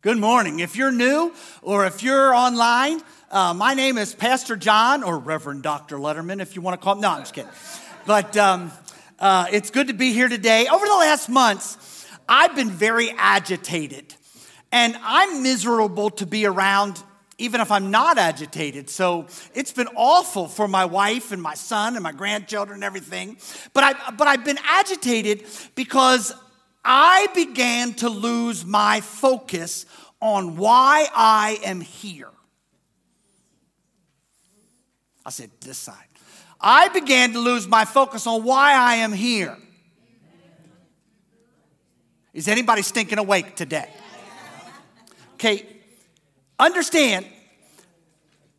Good morning. If you're new or if you're online, uh, my name is Pastor John or Reverend Dr. Letterman, if you want to call me. No, I'm just kidding. But um, uh, it's good to be here today. Over the last months, I've been very agitated, and I'm miserable to be around even if I'm not agitated. So it's been awful for my wife and my son and my grandchildren and everything. But, I, but I've been agitated because I began to lose my focus on why I am here. I said, this side. I began to lose my focus on why I am here. Is anybody stinking awake today? Okay, understand,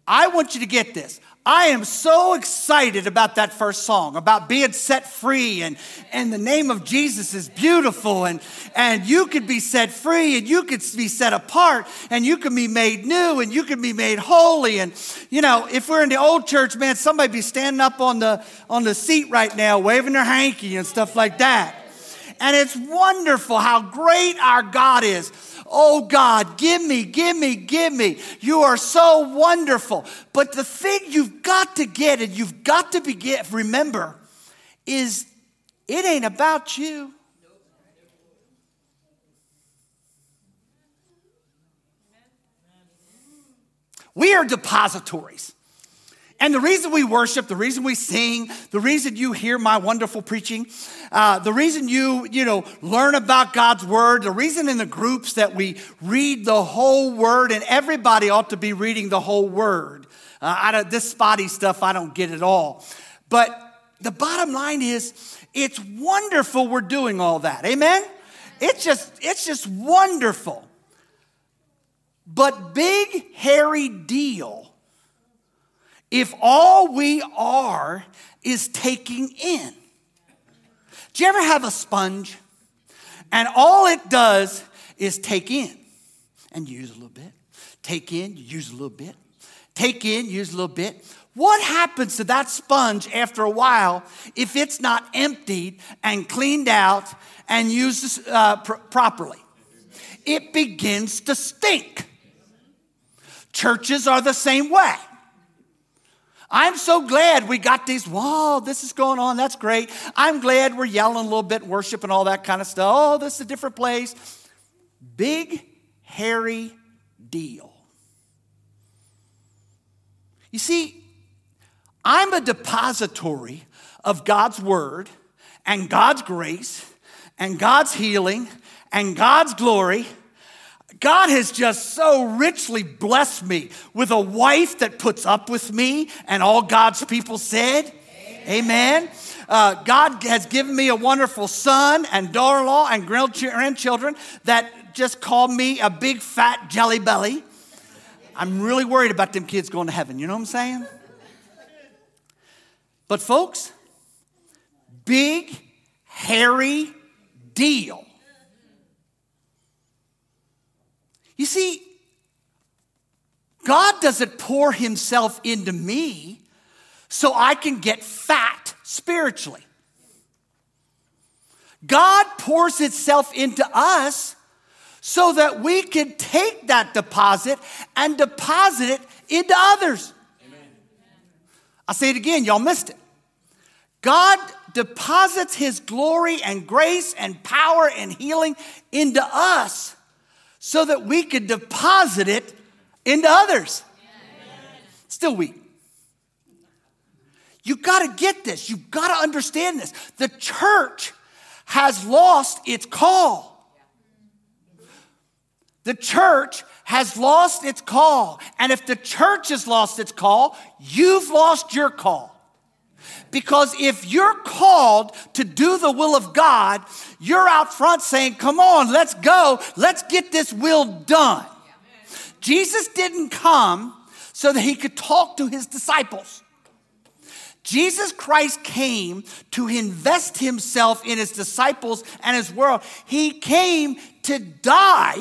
I want you to get this. I am so excited about that first song, about being set free, and, and the name of Jesus is beautiful, and, and you could be set free, and you could be set apart, and you can be made new, and you can be made holy. And you know, if we're in the old church, man, somebody be standing up on the on the seat right now, waving their hanky and stuff like that. And it's wonderful how great our God is. Oh God, give me, give me, give me. You are so wonderful. But the thing you've got to get and you've got to begin, remember, is it ain't about you. We are depositories. And the reason we worship, the reason we sing, the reason you hear my wonderful preaching, uh, the reason you, you know, learn about God's word, the reason in the groups that we read the whole word, and everybody ought to be reading the whole word. Uh, I don't, this spotty stuff, I don't get it all. But the bottom line is, it's wonderful we're doing all that. Amen? It's just, it's just wonderful. But big, hairy deal if all we are is taking in. Do you ever have a sponge and all it does is take in and use a little bit, take in, use a little bit, take in, use a little bit? What happens to that sponge after a while if it's not emptied and cleaned out and used uh, pr- properly? It begins to stink. Churches are the same way. I'm so glad we got these. Whoa, this is going on. That's great. I'm glad we're yelling a little bit, worship and all that kind of stuff. Oh, this is a different place. Big, hairy deal. You see, I'm a depository of God's word and God's grace and God's healing and God's glory God has just so richly blessed me with a wife that puts up with me, and all God's people said, Amen. Amen. Uh, God has given me a wonderful son and daughter in law and grandchildren that just call me a big fat jelly belly. I'm really worried about them kids going to heaven. You know what I'm saying? But, folks, big, hairy deal You see, God doesn't pour himself into me so I can get fat spiritually. God pours itself into us so that we can take that deposit and deposit it into others. I'll say it again, y'all missed it. God deposits his glory and grace and power and healing into us so that we could deposit it into others. Still weak. You got to get this. You've got to understand this. The church has lost its call. The church has lost its call. And if the church has lost its call, you've lost your call. Because if you're called to do the will of God, you're out front saying, Come on, let's go, let's get this will done. Jesus didn't come so that he could talk to his disciples. Jesus Christ came to invest himself in his disciples and his world. He came to die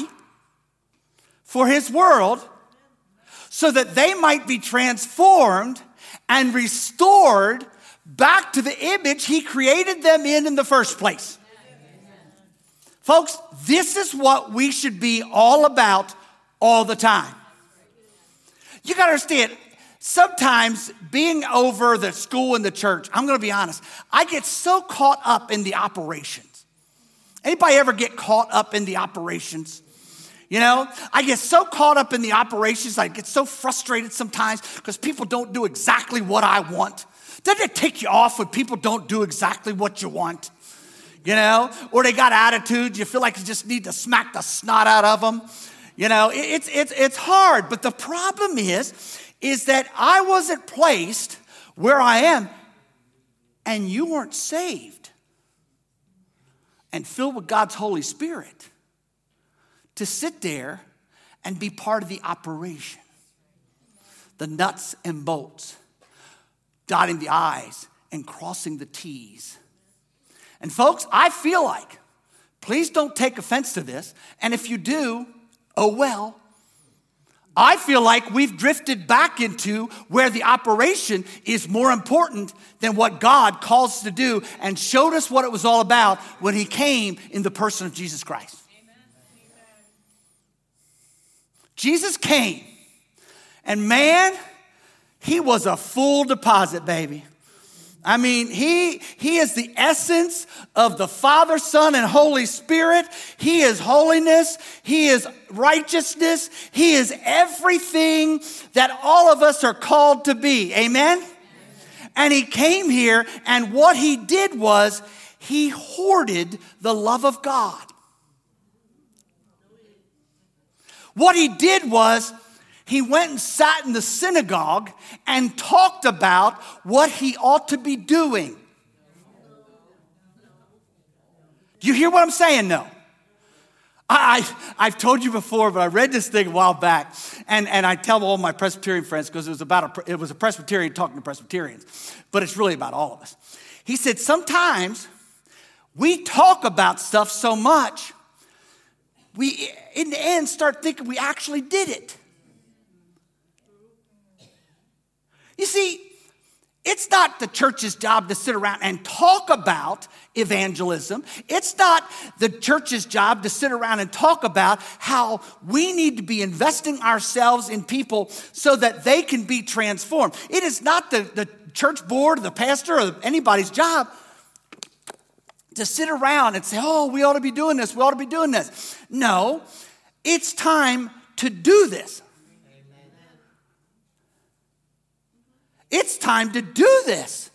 for his world so that they might be transformed and restored back to the image he created them in in the first place. Folks, this is what we should be all about all the time. You got to understand, sometimes being over the school and the church, I'm going to be honest, I get so caught up in the operations. Anybody ever get caught up in the operations? You know, I get so caught up in the operations, I get so frustrated sometimes because people don't do exactly what I want. Doesn't it take you off when people don't do exactly what you want? you know, or they got attitudes. You feel like you just need to smack the snot out of them. You know, it's, it's, it's hard. But the problem is, is that I wasn't placed where I am and you weren't saved and filled with God's Holy Spirit to sit there and be part of the operation. The nuts and bolts, dotting the I's and crossing the T's and folks, I feel like, please don't take offense to this. And if you do, oh well. I feel like we've drifted back into where the operation is more important than what God calls us to do and showed us what it was all about when He came in the person of Jesus Christ. Amen. Jesus came, and man, He was a full deposit, baby. I mean, he, he is the essence of the Father, Son, and Holy Spirit. He is holiness. He is righteousness. He is everything that all of us are called to be. Amen? And he came here, and what he did was he hoarded the love of God. What he did was he went and sat in the synagogue and talked about what he ought to be doing. Do you hear what I'm saying? No. I, I, have told you before, but I read this thing a while back, and, and I tell all my Presbyterian friends because it was about it was a Presbyterian talking to Presbyterians, but it's really about all of us. He said sometimes we talk about stuff so much, we in the end start thinking we actually did it. You see, it's not the church's job to sit around and talk about evangelism. It's not the church's job to sit around and talk about how we need to be investing ourselves in people so that they can be transformed. It is not the, the church board, the pastor, or anybody's job to sit around and say, oh, we ought to be doing this, we ought to be doing this. No, it's time to do this. It's time to do this.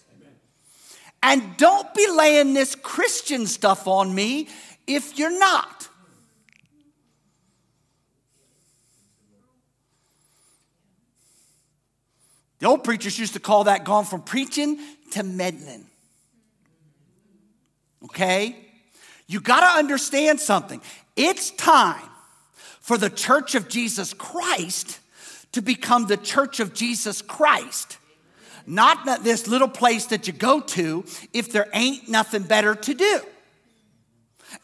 And don't be laying this Christian stuff on me if you're not. The old preachers used to call that gone from preaching to meddling. Okay? You got to understand something. It's time for the church of Jesus Christ to become the church of Jesus Christ not this little place that you go to if there ain't nothing better to do.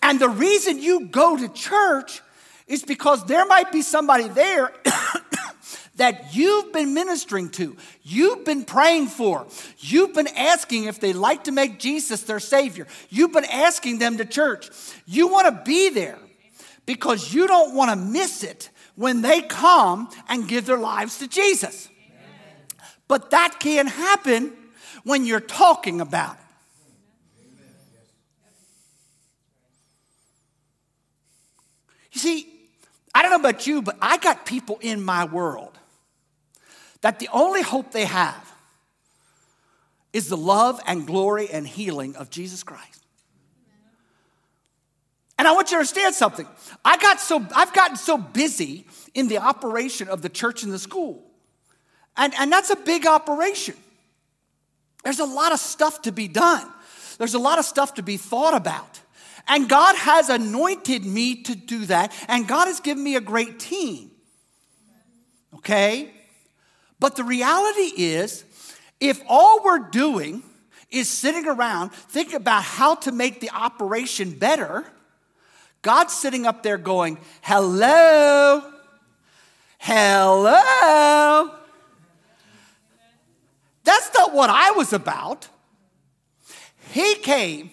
And the reason you go to church is because there might be somebody there that you've been ministering to, you've been praying for, you've been asking if they like to make Jesus their Savior, you've been asking them to church. You want to be there because you don't want to miss it when they come and give their lives to Jesus. But that can happen when you're talking about it. You see, I don't know about you, but I got people in my world that the only hope they have is the love and glory and healing of Jesus Christ. And I want you to understand something. I got so I've gotten so busy in the operation of the church and the school and, and that's a big operation. There's a lot of stuff to be done, there's a lot of stuff to be thought about. And God has anointed me to do that, and God has given me a great team. Okay? But the reality is, if all we're doing is sitting around thinking about how to make the operation better, God's sitting up there going, Hello, hello. That's not what I was about. He came,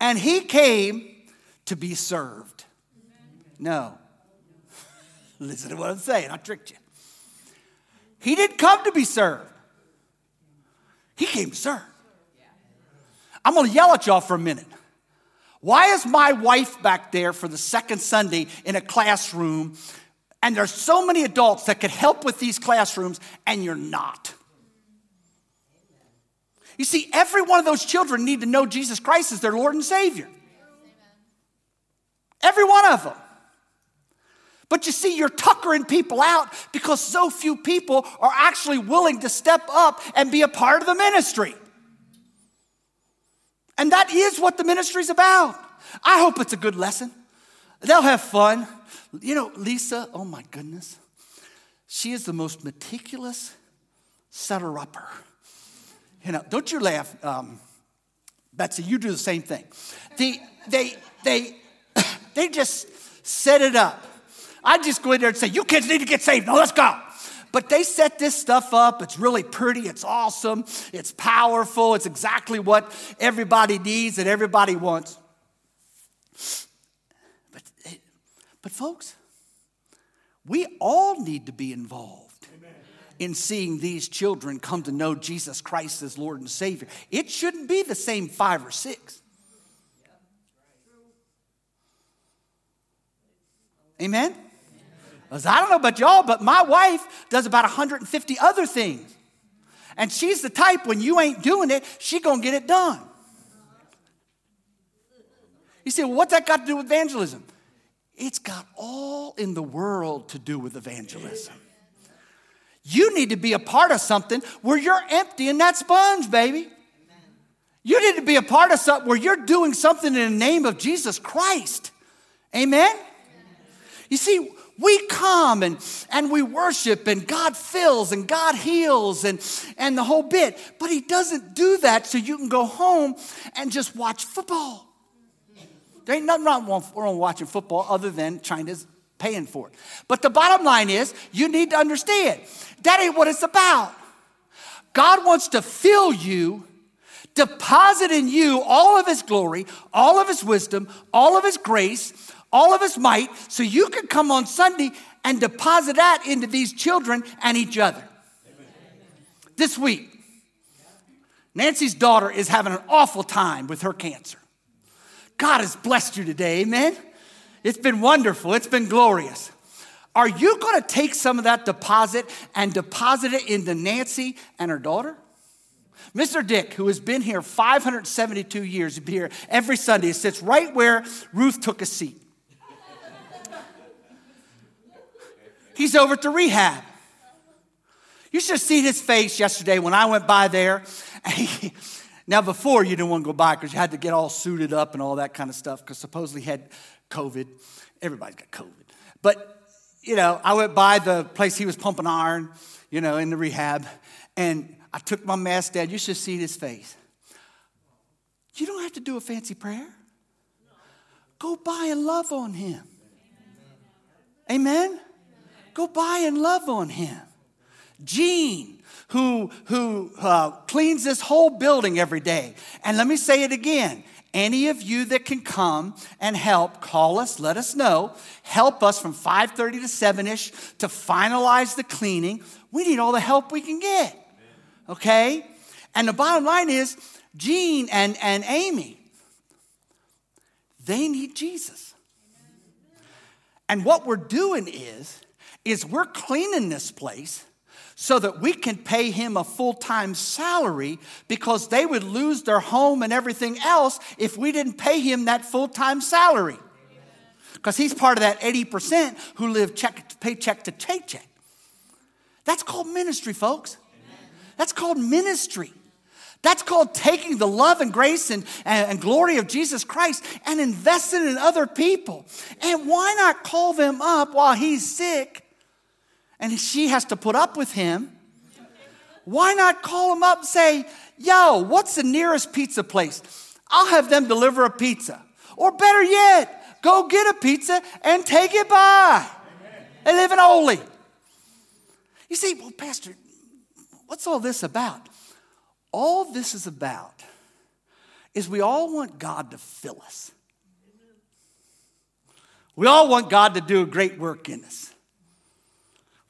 and He came to be served. No. Listen to what I'm saying. I tricked you. He didn't come to be served, He came to serve. I'm going to yell at y'all for a minute. Why is my wife back there for the second Sunday in a classroom and there's so many adults that could help with these classrooms and you're not? You see, every one of those children need to know Jesus Christ as their Lord and Savior. Every one of them. But you see, you're tuckering people out because so few people are actually willing to step up and be a part of the ministry. And that is what the ministry is about. I hope it's a good lesson. They'll have fun. You know, Lisa, oh my goodness, she is the most meticulous setter upper. You know, don't you laugh, um, Betsy, you do the same thing. The, they, they, they just set it up I just go in there and say, You kids need to get saved. Now let's go. But they set this stuff up. It's really pretty. It's awesome. It's powerful. It's exactly what everybody needs and everybody wants. But, but folks, we all need to be involved. In seeing these children come to know Jesus Christ as Lord and Savior. It shouldn't be the same five or six. Amen? I don't know about y'all, but my wife does about 150 other things. And she's the type when you ain't doing it, she gonna get it done. You say, well, what's that got to do with evangelism? It's got all in the world to do with evangelism. You need to be a part of something where you're emptying that sponge, baby. You need to be a part of something where you're doing something in the name of Jesus Christ. Amen? You see, we come and, and we worship and God fills and God heals and, and the whole bit. But He doesn't do that so you can go home and just watch football. There ain't nothing wrong with watching football other than China's paying for it. But the bottom line is you need to understand that ain't what it's about. God wants to fill you deposit in you all of his glory, all of his wisdom, all of his grace, all of his might, so you can come on Sunday and deposit that into these children and each other. Amen. This week, Nancy's daughter is having an awful time with her cancer. God has blessed you today, amen? It's been wonderful, it's been glorious. Are you going to take some of that deposit and deposit it into Nancy and her daughter? Mr. Dick, who has been here 572 years, here every Sunday, sits right where Ruth took a seat. He's over to rehab. You should have seen his face yesterday when I went by there. He, now, before you didn't want to go by because you had to get all suited up and all that kind of stuff because supposedly he had COVID. Everybody's got COVID. But, you know, I went by the place he was pumping iron, you know, in the rehab, and I took my mask down. You should seen his face. You don't have to do a fancy prayer. Go by and love on him. Amen? Go by and love on him. Gene, who, who uh, cleans this whole building every day. And let me say it again. Any of you that can come and help, call us, let us know. Help us from 5:30 to 7ish to finalize the cleaning. We need all the help we can get. Okay? And the bottom line is Gene and, and Amy, they need Jesus. And what we're doing is is we're cleaning this place so that we can pay him a full time salary because they would lose their home and everything else if we didn't pay him that full time salary. Because he's part of that 80% who live check, to paycheck to paycheck. That's called ministry, folks. That's called ministry. That's called taking the love and grace and, and, and, glory of Jesus Christ and investing in other people. And why not call them up while he's sick and she has to put up with him, why not call him up and say, Yo, what's the nearest pizza place? I'll have them deliver a pizza. Or better yet, go get a pizza and take it by. They live in Ole. You see, well, Pastor, what's all this about? All this is about is we all want God to fill us. We all want God to do a great work in us.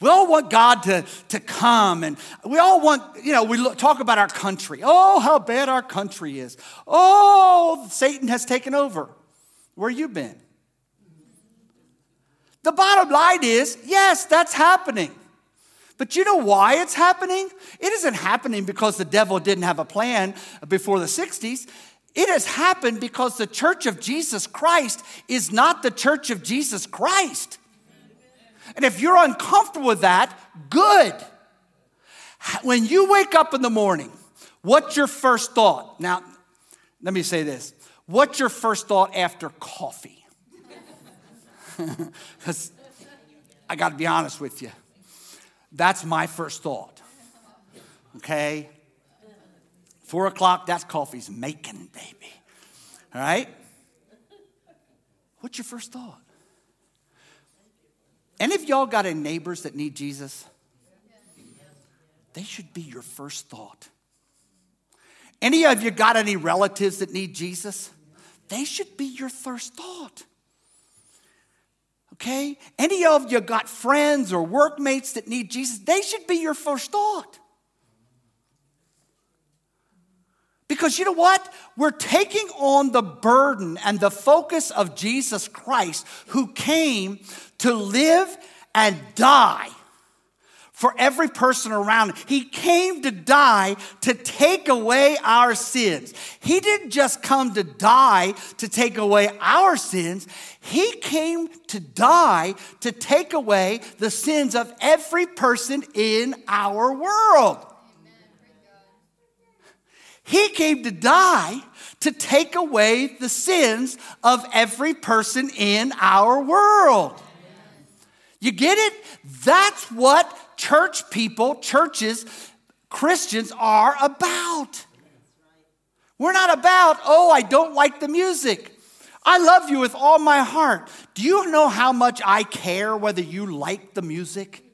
We all want God to, to come and we all want, you know, we look, talk about our country. Oh, how bad our country is. Oh, Satan has taken over. Where you been? The bottom line is yes, that's happening. But you know why it's happening? It isn't happening because the devil didn't have a plan before the 60s. It has happened because the church of Jesus Christ is not the church of Jesus Christ. And if you're uncomfortable with that, good. When you wake up in the morning, what's your first thought? Now, let me say this. What's your first thought after coffee? Because I got to be honest with you. That's my first thought. Okay? Four o'clock, that's coffee's making, baby. All right? What's your first thought? Any of y'all got any neighbors that need Jesus? They should be your first thought. Any of you got any relatives that need Jesus? They should be your first thought. Okay? Any of you got friends or workmates that need Jesus? They should be your first thought. Because you know what? We're taking on the burden and the focus of Jesus Christ, who came to live and die for every person around. He came to die to take away our sins. He didn't just come to die to take away our sins, He came to die to take away the sins of every person in our world. He came to die to take away the sins of every person in our world. You get it? That's what church people, churches, Christians are about. We're not about, oh, I don't like the music. I love you with all my heart. Do you know how much I care whether you like the music?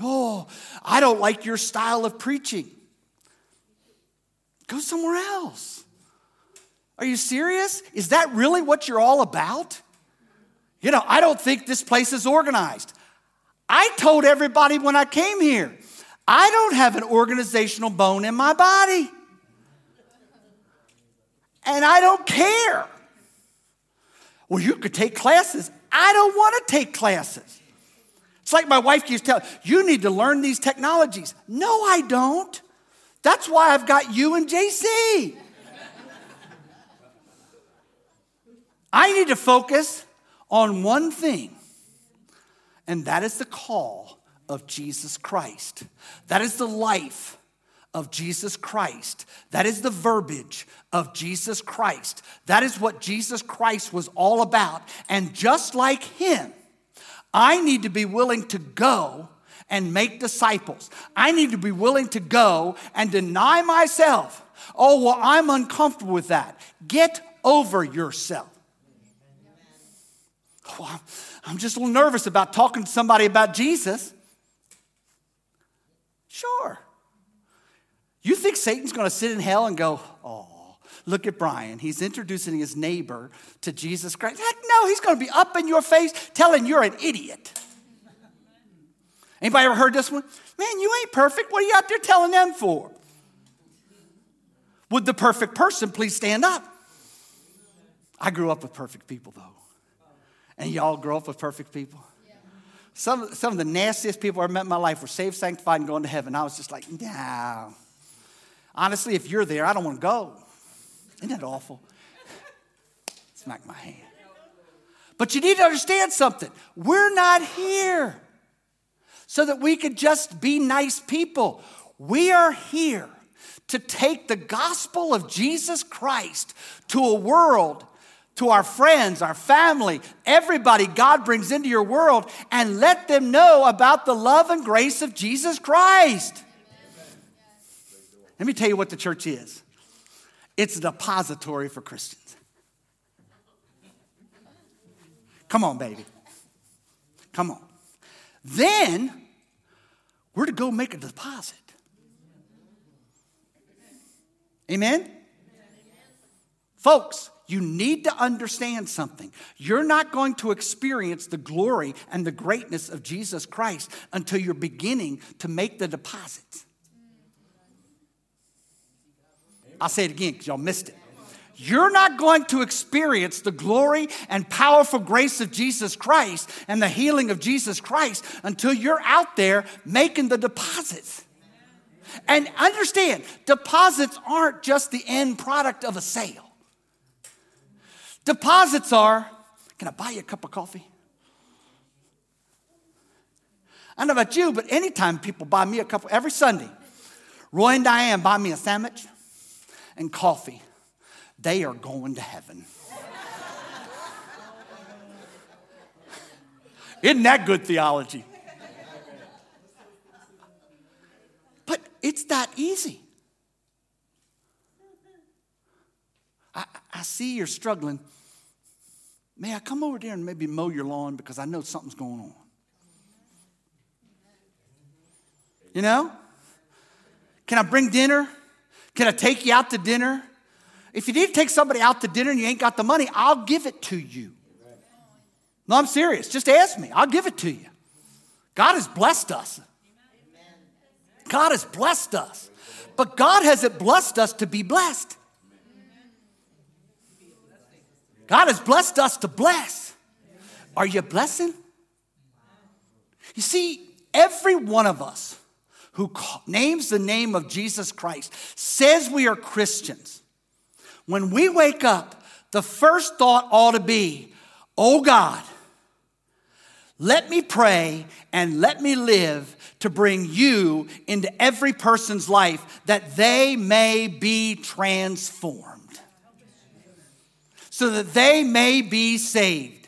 Oh, I don't like your style of preaching. Go somewhere else. Are you serious? Is that really what you're all about? You know, I don't think this place is organized. I told everybody when I came here, I don't have an organizational bone in my body. And I don't care. Well, you could take classes. I don't want to take classes. It's like my wife keeps telling you need to learn these technologies. No, I don't. That's why I've got you and JC. I need to focus on one thing, and that is the call of Jesus Christ. That is the life of Jesus Christ. That is the verbiage of Jesus Christ. That is what Jesus Christ was all about. And just like him, I need to be willing to go and make disciples. I need to be willing to go and deny myself. Oh, well, I'm uncomfortable with that. Get over yourself. Oh, I'm just a little nervous about talking to somebody about Jesus. Sure. You think Satan's going to sit in hell and go, oh, look at Brian. He's introducing his neighbor to Jesus Christ. Heck no, he's going to be up in your face telling you're an idiot. Anybody ever heard this one? Man, you ain't perfect. What are you out there telling them for? Would the perfect person please stand up? I grew up with perfect people, though. And y'all grow up with perfect people? Some, some of the nastiest people I've met in my life were saved, sanctified, and going to heaven. I was just like, nah. Honestly, if you're there, I don't want to go. Isn't that awful? Smack my hand. But you need to understand something. We're not here so that we could just be nice people. We are here to take the gospel of Jesus Christ to a world, to our friends, our family, everybody God brings into your world, and let them know about the love and grace of Jesus Christ. Let me tell you what the church is it's a depository for Christians. Come on, baby. Come on. Then we're to go make a deposit. Amen? Folks, you need to understand something. You're not going to experience the glory and the greatness of Jesus Christ until you're beginning to make the deposits. I'll say it again because y'all missed it. You're not going to experience the glory and powerful grace of Jesus Christ and the healing of Jesus Christ until you're out there making the deposits. And understand, deposits aren't just the end product of a sale. Deposits are can I buy you a cup of coffee? I don't know about you, but anytime people buy me a cup, every Sunday, Roy and Diane buy me a sandwich and coffee, they are going to heaven. Isn't that good theology? But it's that easy. I, I see you're struggling. May I come over there and maybe mow your lawn because I know something's going on? You know? Can I bring dinner? Can I take you out to dinner? If you need to take somebody out to dinner and you ain't got the money, I'll give it to you. No, I'm serious. Just ask me. I'll give it to you. God has blessed us. God has blessed us. But God hasn't blessed us to be blessed. God has blessed us to bless. Are you blessing? You see, every one of us who names the name of Jesus Christ says we are Christians. When we wake up, the first thought ought to be, Oh God, let me pray and let me live to bring you into every person's life that they may be transformed so that they may be saved.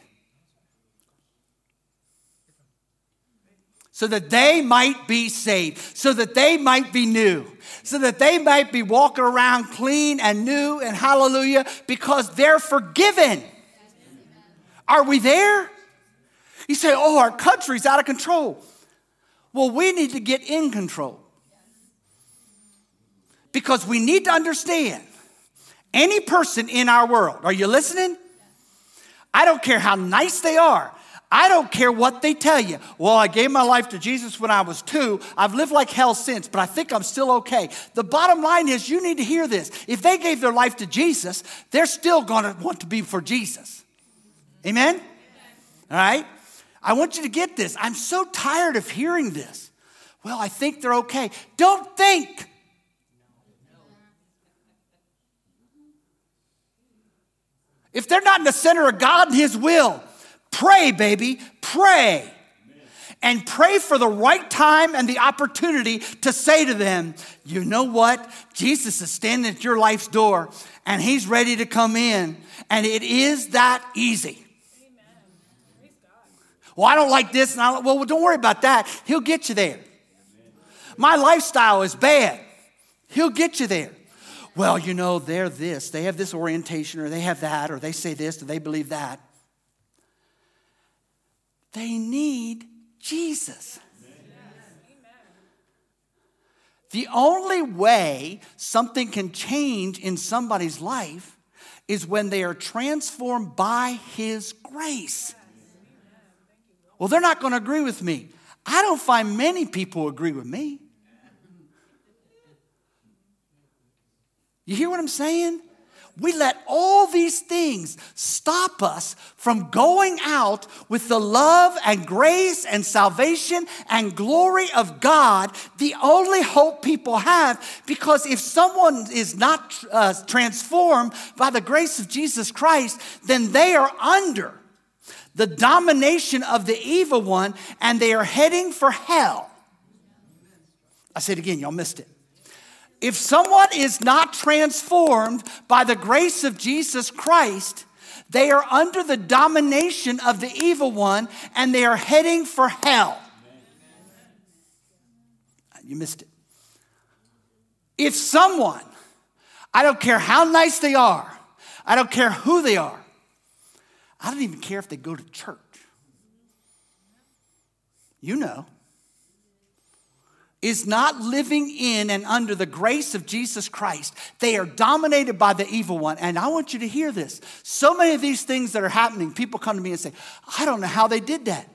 So that they might be saved, so that they might be new, so that they might be walking around clean and new and hallelujah because they're forgiven. Are we there? You say, oh, our country's out of control. Well, we need to get in control because we need to understand any person in our world, are you listening? I don't care how nice they are. I don't care what they tell you. Well, I gave my life to Jesus when I was two. I've lived like hell since, but I think I'm still okay. The bottom line is you need to hear this. If they gave their life to Jesus, they're still going to want to be for Jesus. Amen? All right? I want you to get this. I'm so tired of hearing this. Well, I think they're okay. Don't think. If they're not in the center of God and His will, pray, baby, pray. And pray for the right time and the opportunity to say to them, you know what? Jesus is standing at your life's door and He's ready to come in. And it is that easy. Well, I don't like this, and I well, don't worry about that. He'll get you there. My lifestyle is bad. He'll get you there well, you know, they're this, they have this orientation, or they have that, or they say this, or they believe that. They need Jesus. The only way something can change in somebody's life is when they are transformed by His grace. Well, they're not going to agree with me. I don't find many people agree with me. You hear what I'm saying? We let all these things stop us from going out with the love and grace and salvation and glory of God, the only hope people have. Because if someone is not uh, transformed by the grace of Jesus Christ, then they are under the domination of the evil one and they are heading for hell. I said again, y'all missed it. If someone is not transformed by the grace of Jesus Christ, they are under the domination of the evil one and they are heading for hell. You missed it. If someone, I don't care how nice they are, I don't care who they are, I don't even care if they go to church. You know. Is not living in and under the grace of Jesus Christ, they are dominated by the evil one. And I want you to hear this. So many of these things that are happening, people come to me and say, I don't know how they did that.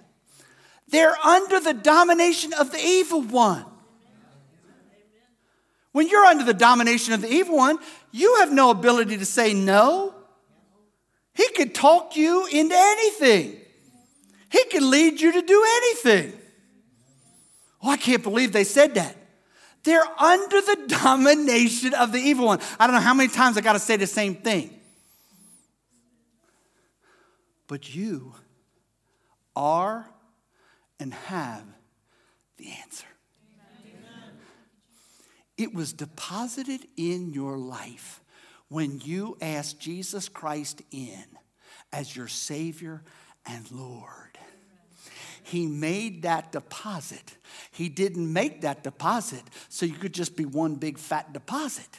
They're under the domination of the evil one. When you're under the domination of the evil one, you have no ability to say no. He could talk you into anything. He can lead you to do anything. Oh, I can't believe they said that. They're under the domination of the evil one. I don't know how many times I got to say the same thing. But you are and have the answer. It was deposited in your life when you asked Jesus Christ in as your Savior and Lord. He made that deposit. He didn't make that deposit so you could just be one big fat deposit.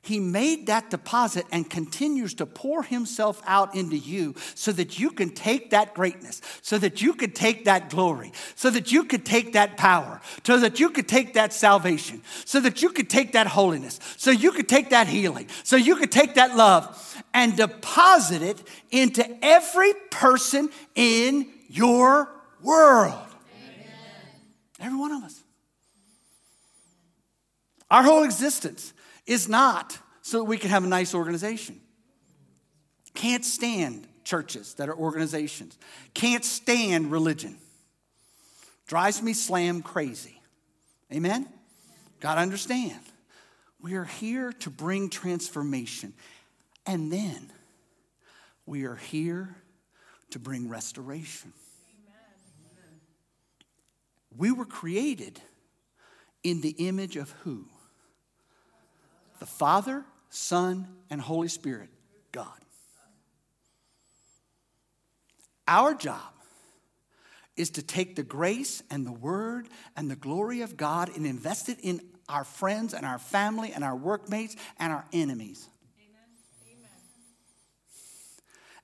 He made that deposit and continues to pour himself out into you so that you can take that greatness, so that you could take that glory, so that you could take that power, so that you could take that salvation, so that you could take that holiness, so you could take that healing, so you could take that love and deposit it into every person in your world. Amen. Every one of us. Our whole existence is not so that we can have a nice organization. Can't stand churches that are organizations. Can't stand religion. Drives me slam crazy. Amen? Got to understand. We are here to bring transformation. And then we are here to bring restoration. We were created in the image of who? The Father, Son, and Holy Spirit, God. Our job is to take the grace and the word and the glory of God and invest it in our friends and our family and our workmates and our enemies. Amen.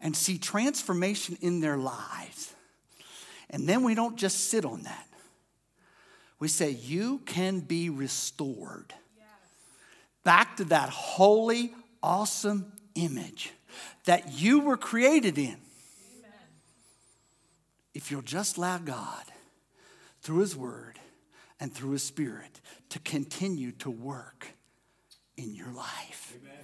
And see transformation in their lives. And then we don't just sit on that. We say, You can be restored back to that holy, awesome image that you were created in. If you'll just allow God, through His Word and through His Spirit, to continue to work in your life. Amen.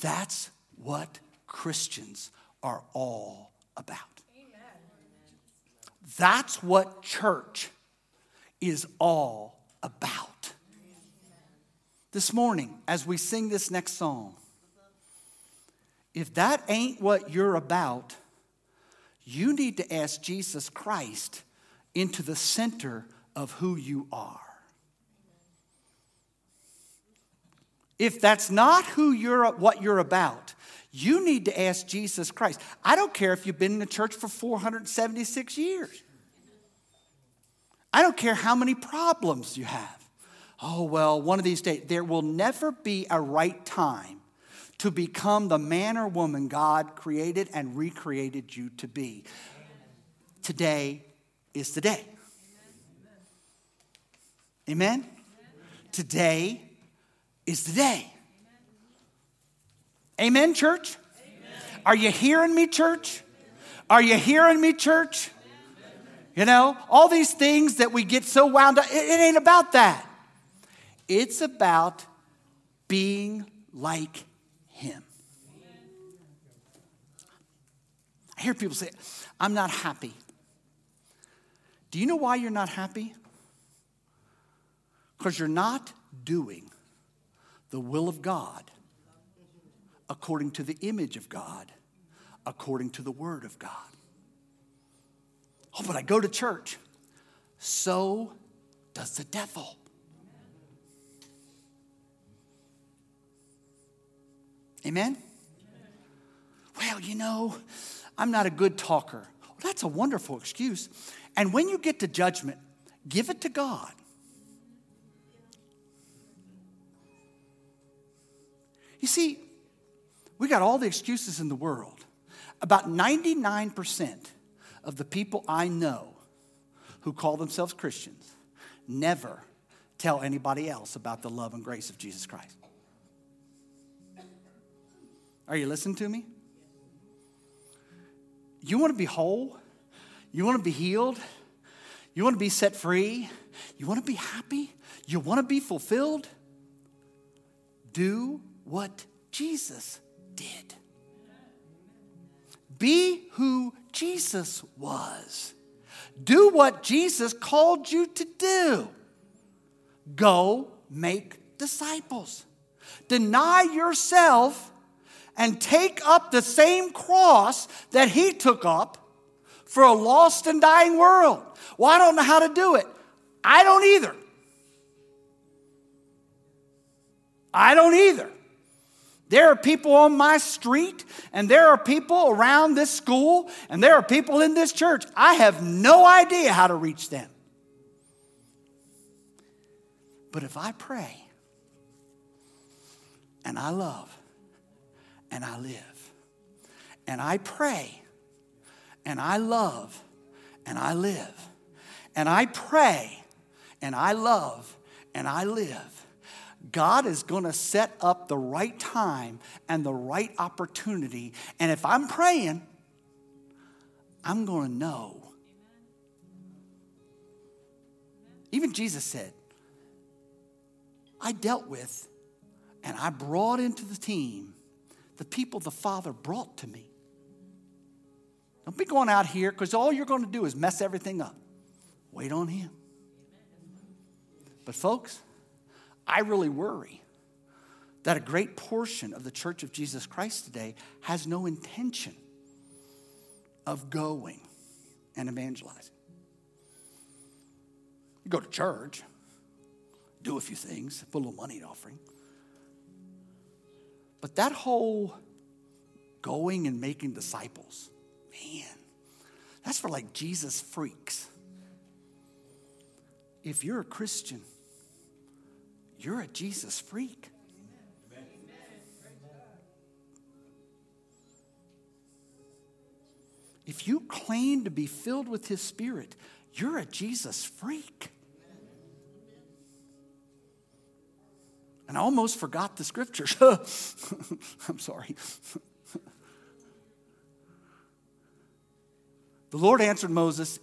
That's what Christians are all about. Amen. That's what church is all about. This morning, as we sing this next song, if that ain't what you're about, you need to ask Jesus Christ into the center of who you are. If that's not who you're what you're about, you need to ask Jesus Christ. I don't care if you've been in the church for 476 years. I don't care how many problems you have. Oh, well, one of these days, there will never be a right time to become the man or woman God created and recreated you to be. Today is the day. Amen? Today is the day. Amen, church? Are you hearing me, church? Are you hearing me, church? You know, all these things that we get so wound up, it, it ain't about that. It's about being like Him. I hear people say, I'm not happy. Do you know why you're not happy? Because you're not doing the will of God according to the image of God, according to the Word of God. Oh, but I go to church. So does the devil. Amen? Well, you know, I'm not a good talker. Well, that's a wonderful excuse. And when you get to judgment, give it to God. You see, we got all the excuses in the world. About 99% of the people I know who call themselves Christians, never tell anybody else about the love and grace of Jesus Christ. Are you listening to me? You want to be whole? You want to be healed? You want to be set free? You want to be happy? You want to be fulfilled? Do what Jesus did. Be who Jesus was. Do what Jesus called you to do. Go make disciples. Deny yourself and take up the same cross that he took up for a lost and dying world. Well, I don't know how to do it. I don't either. I don't either. There are people on my street, and there are people around this school, and there are people in this church. I have no idea how to reach them. But if I pray, and I love, and I live, and I pray, and I love, and I live, and I pray, and I love, and I live, God is going to set up the right time and the right opportunity. And if I'm praying, I'm going to know. Even Jesus said, I dealt with and I brought into the team the people the Father brought to me. Don't be going out here because all you're going to do is mess everything up. Wait on Him. But, folks, I really worry that a great portion of the church of Jesus Christ today has no intention of going and evangelizing. You go to church, do a few things, put a little money in offering. But that whole going and making disciples, man, that's for like Jesus freaks. If you're a Christian, you're a Jesus freak. If you claim to be filled with His Spirit, you're a Jesus freak. And I almost forgot the scriptures. I'm sorry. the Lord answered Moses,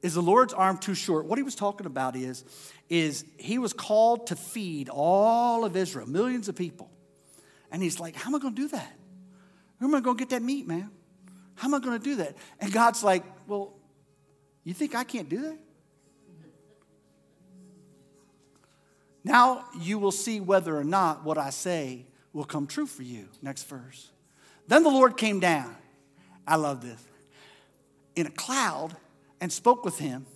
Is the Lord's arm too short? What he was talking about is is he was called to feed all of Israel, millions of people. And he's like, How am I going to do that? Who am I going to get that meat, man? How am I going to do that? And God's like, Well, you think I can't do that? Now you will see whether or not what I say will come true for you. Next verse. Then the Lord came down. I love this. In a cloud and spoke with him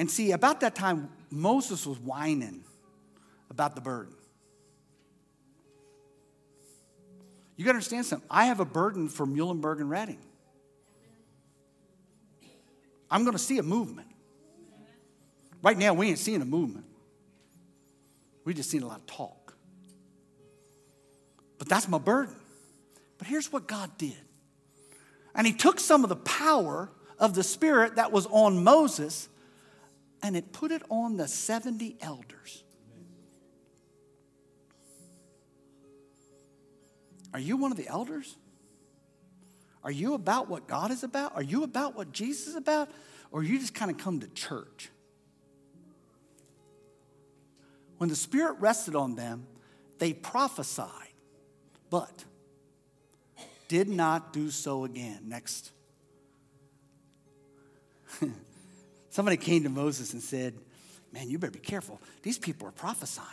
and see, about that time, Moses was whining about the burden. You got to understand something. I have a burden for Muhlenberg and Reading. I'm to see a movement. Right now, we ain't seeing a movement. We just seen a lot of talk. But that's my burden. But here's what God did. And he took some of the power of the Spirit that was on Moses and it put it on the 70 elders. Are you one of the elders? Are you about what God is about? Are you about what Jesus is about? Or you just kind of come to church? When the Spirit rested on them, they prophesied, but did not do so again. Next. Somebody came to Moses and said, Man, you better be careful. These people are prophesying.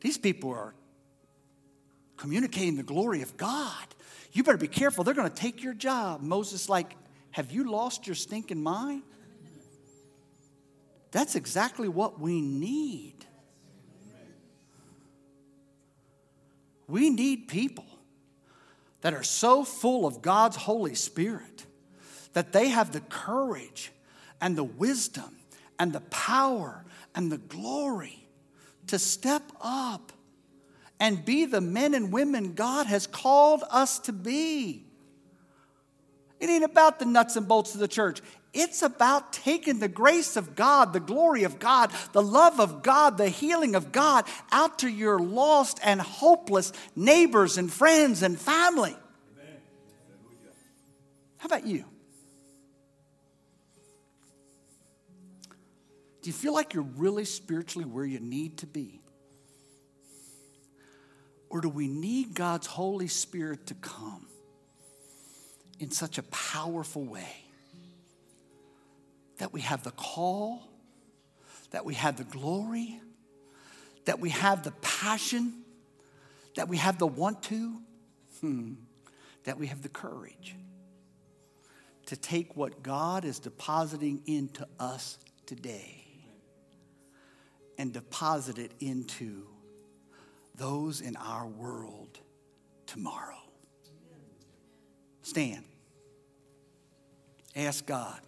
These people are communicating the glory of God. You better be careful. They're going to take your job. Moses, like, have you lost your stinking mind? That's exactly what we need. We need people that are so full of God's Holy Spirit that they have the courage and the wisdom and the power and the glory to step up and be the men and women God has called us to be. It ain't about the nuts and bolts of the church. It's about taking the grace of God, the glory of God, the love of God, the healing of God out to your lost and hopeless neighbors and friends and family. How about you? Do you feel like you're really spiritually where you need to be? Or do we need God's Holy Spirit to come in such a powerful way that we have the call, that we have the glory, that we have the passion, that we have the want to, hmm, that we have the courage to take what God is depositing into us today and deposit it into those in our world tomorrow. Stand. Ask God,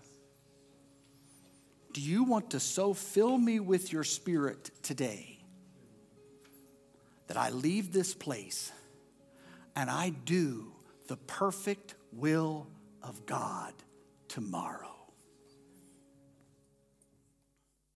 do you want to so fill me with your spirit today that I leave this place and I do the perfect will of God tomorrow?